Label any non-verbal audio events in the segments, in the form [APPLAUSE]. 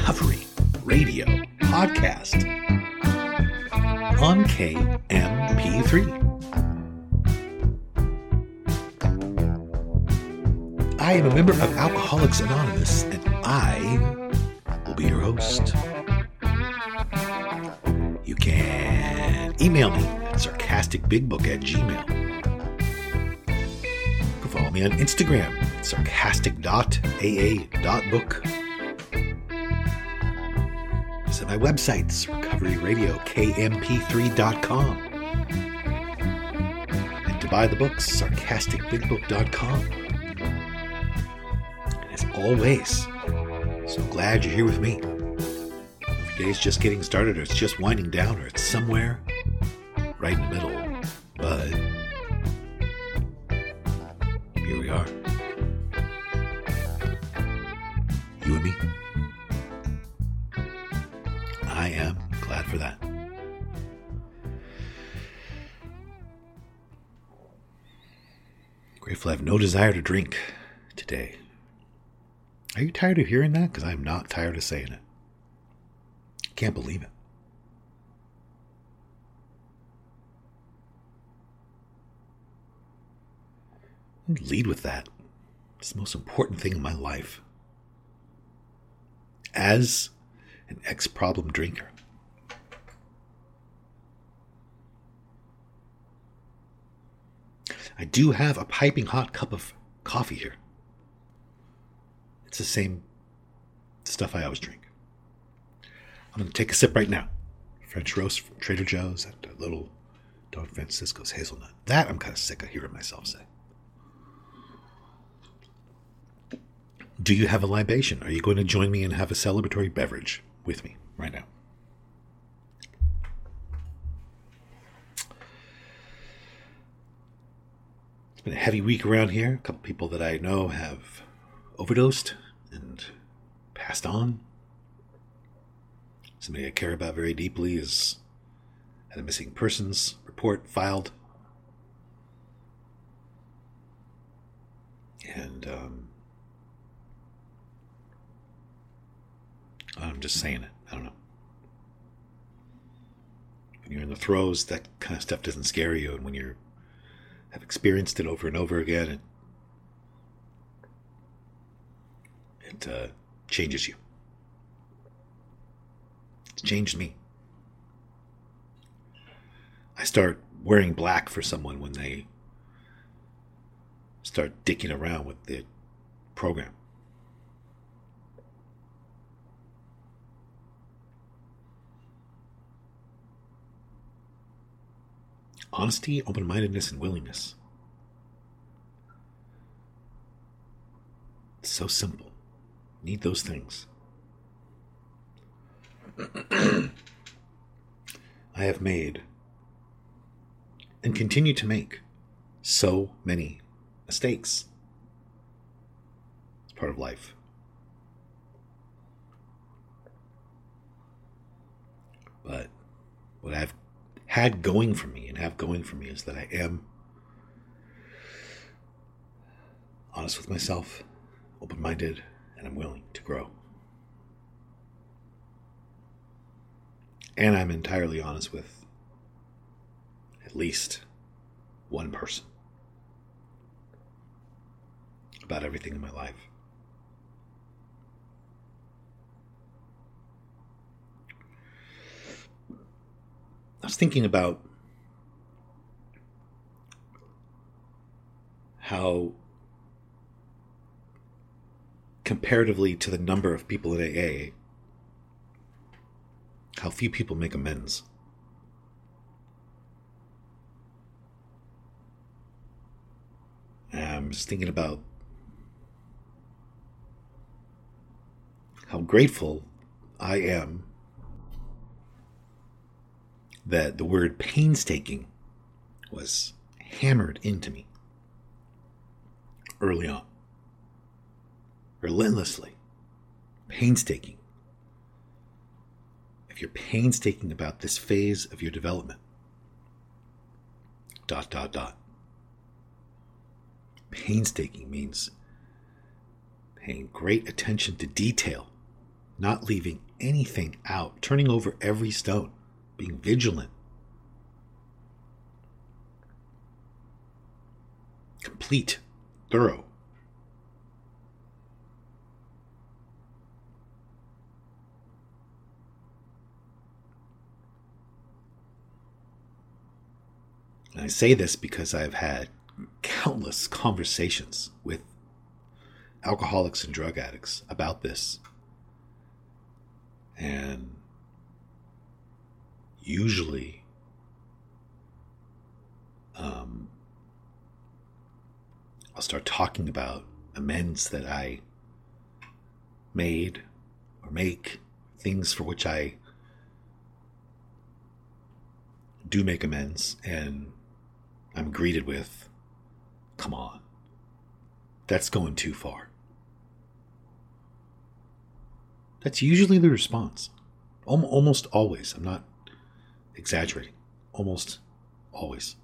Recovery Radio Podcast on KMP3. I am a member of Alcoholics Anonymous and I will be your host. You can email me at sarcasticbigbook at gmail. You can follow me on Instagram, at sarcastic.aa.book. Visit my websites, recoveryradiokmp3.com. And to buy the books, sarcasticbigbook.com. And as always, so glad you're here with me. If your day's just getting started, or it's just winding down, or it's somewhere right in the middle, but here we are. You and me. For that. Grateful I have no desire to drink today. Are you tired of hearing that? Because I'm not tired of saying it. Can't believe it. Lead with that. It's the most important thing in my life. As an ex problem drinker. I do have a piping hot cup of coffee here. It's the same stuff I always drink. I'm going to take a sip right now. French roast from Trader Joe's and a little Don Francisco's hazelnut. That I'm kind of sick of hearing myself say. Do you have a libation? Are you going to join me and have a celebratory beverage with me right now? Been a heavy week around here. A couple people that I know have overdosed and passed on. Somebody I care about very deeply is had a missing persons report filed. And um, I'm just saying it. I don't know. When you're in the throes, that kind of stuff doesn't scare you, and when you have experienced it over and over again, it it uh, changes you. It's changed me. I start wearing black for someone when they start dicking around with the program. Honesty, open mindedness, and willingness. It's so simple. Need those things. [CLEARS THROAT] I have made and continue to make so many mistakes. It's part of life. But what I've had going for me and have going for me is that I am honest with myself, open minded, and I'm willing to grow. And I'm entirely honest with at least one person about everything in my life. I was thinking about how, comparatively to the number of people in AA, how few people make amends. I'm just thinking about how grateful I am that the word painstaking was hammered into me early on, relentlessly, painstaking. If you're painstaking about this phase of your development, dot, dot, dot. Painstaking means paying great attention to detail, not leaving anything out, turning over every stone, being vigilant. Complete, thorough. And I say this because I've had countless conversations with alcoholics and drug addicts about this. And usually, um, I'll start talking about amends that I made or make, things for which I do make amends, and I'm greeted with, come on, that's going too far. That's usually the response. Almost always. I'm not exaggerating. Almost always.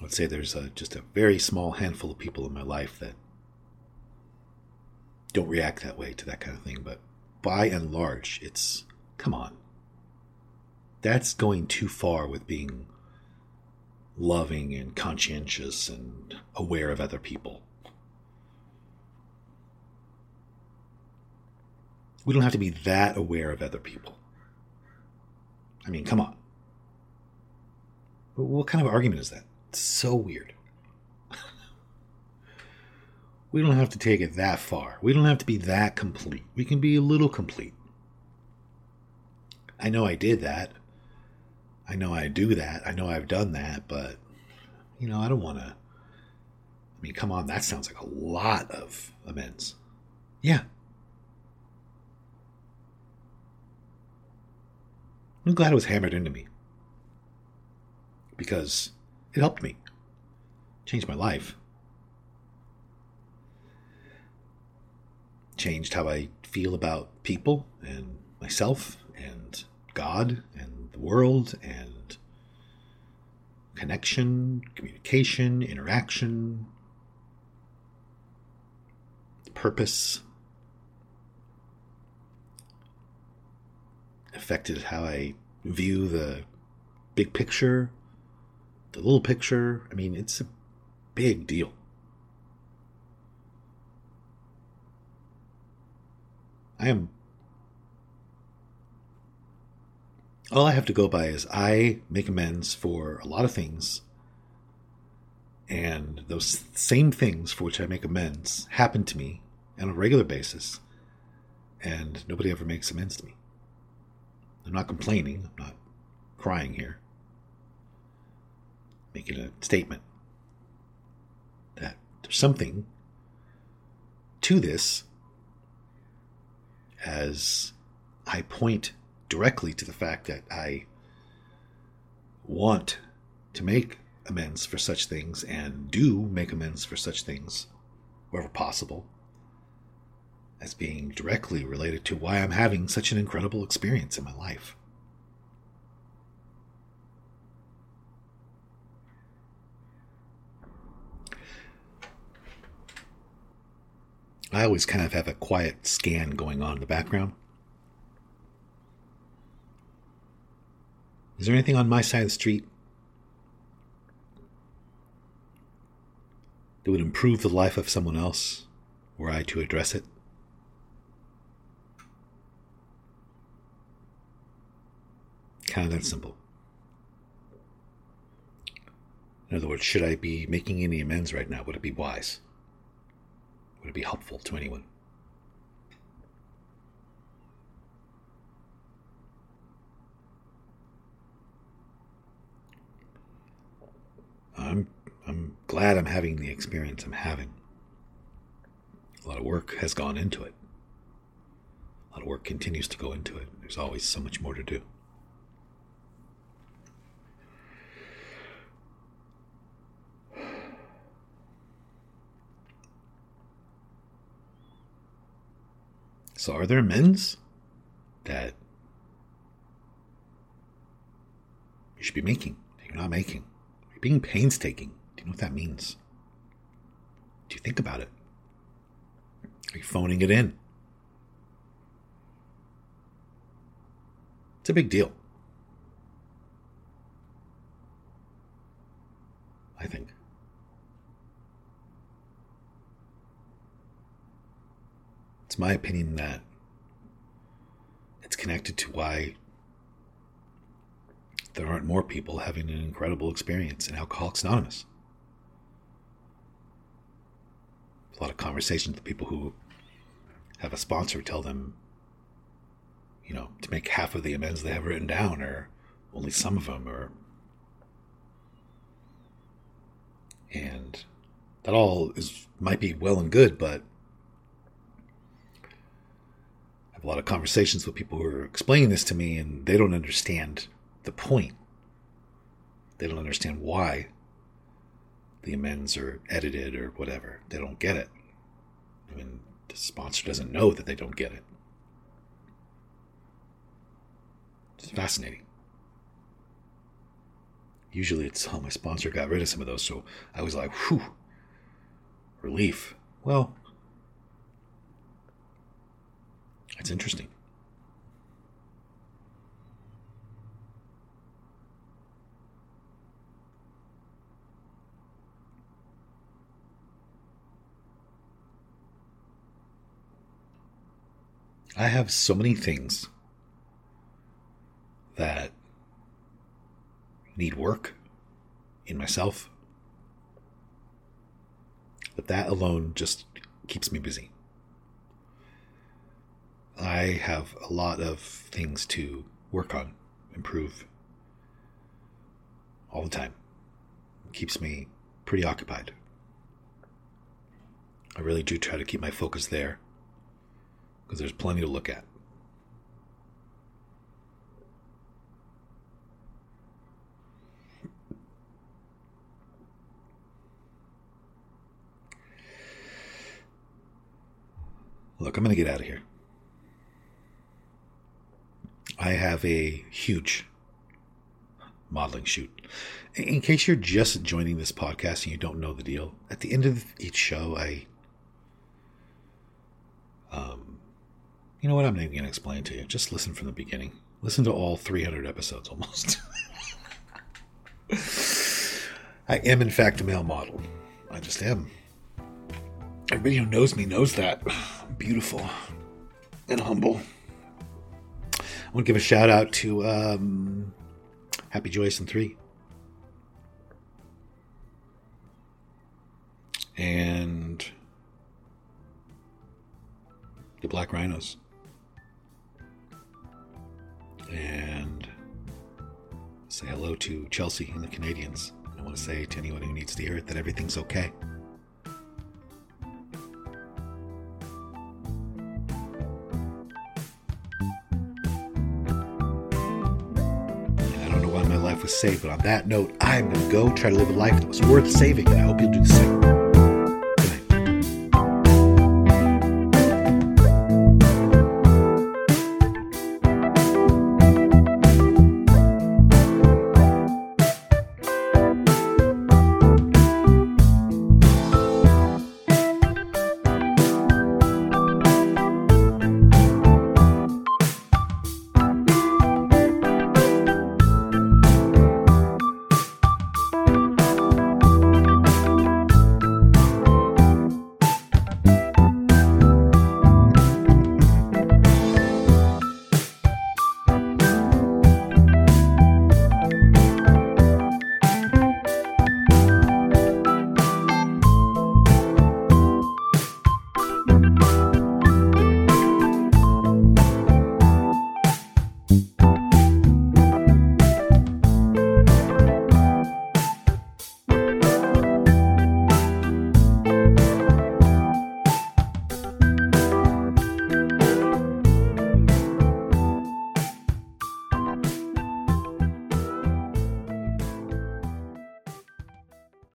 I would say there's a, just a very small handful of people in my life that don't react that way to that kind of thing, but by and large, it's come on. That's going too far with being loving and conscientious and aware of other people. We don't have to be that aware of other people. I mean, come on. What kind of argument is that? It's so weird. [LAUGHS] we don't have to take it that far. We don't have to be that complete. We can be a little complete. I know I did that. I know I do that. I know I've done that, but, you know, I don't want to. I mean, come on, that sounds like a lot of amends. Yeah, I'm glad it was hammered into me because it helped me change my life. Changed how I feel about people and myself and God and the world and connection, communication, interaction, purpose. Affected how I view the big picture, the little picture. I mean, it's a big deal. I am. All I have to go by is I make amends for a lot of things, and those same things for which I make amends happen to me on a regular basis, and nobody ever makes amends to me. I'm not complaining. I'm not crying here. Making a statement that there's something to this as I point directly to the fact that I want to make amends for such things and do make amends for such things wherever possible as being directly related to why I'm having such an incredible experience in my life. I always kind of have a quiet scan going on in the background. Is there anything on my side of the street that would improve the life of someone else were I to address it? Kind of that simple. In other words, should I be making any amends right now? Would it be wise? Would it be helpful to anyone? I'm I'm glad I'm having the experience I'm having. A lot of work has gone into it. A lot of work continues to go into it. There's always so much more to do. So, are there amends that you should be making that you're not making? You're being painstaking. Do you know what that means? Do you think about it? Are you phoning it in? It's a big deal. I think. It's my opinion that it's connected to why there aren't more people having an incredible experience in Alcoholics Anonymous. a lot of conversations with people who have a sponsor tell them, you know, to make half of the amends they have written down, or only some of them, or and that all is might be well and good, but I have a lot of conversations with people who are explaining this to me, and they don't understand the point. They don't understand why the amends are edited or whatever. They don't get it. I mean, the sponsor doesn't know that they don't get it. It's fascinating. Usually it's, oh, my sponsor got rid of some of those, so I was like, whew, relief. Well, it's interesting. I have so many things that need work in myself. But that alone just keeps me busy. I have a lot of things to work on, improve all the time. It keeps me pretty occupied. I really do try to keep my focus there because there's plenty to look at. Look, I'm going to get out of here. I have a huge modeling shoot. In case you're just joining this podcast and you don't know the deal, at the end of each show, I um, you know what? I'm not even going to explain to you. Just listen from the beginning. Listen to all 300 episodes almost. [LAUGHS] I am, in fact, a male model. I just am. Everybody who knows me knows that. I'm [SIGHS] beautiful and humble. I want to give a shout out to um, Happy Joyce and 3. And the Black Rhinos and say hello to Chelsea and the Canadians. I want to say to anyone who needs to hear it that everything's okay. Was saved, but on that note, I'm going to go try to live a life that was worth saving, and I hope you'll do the same.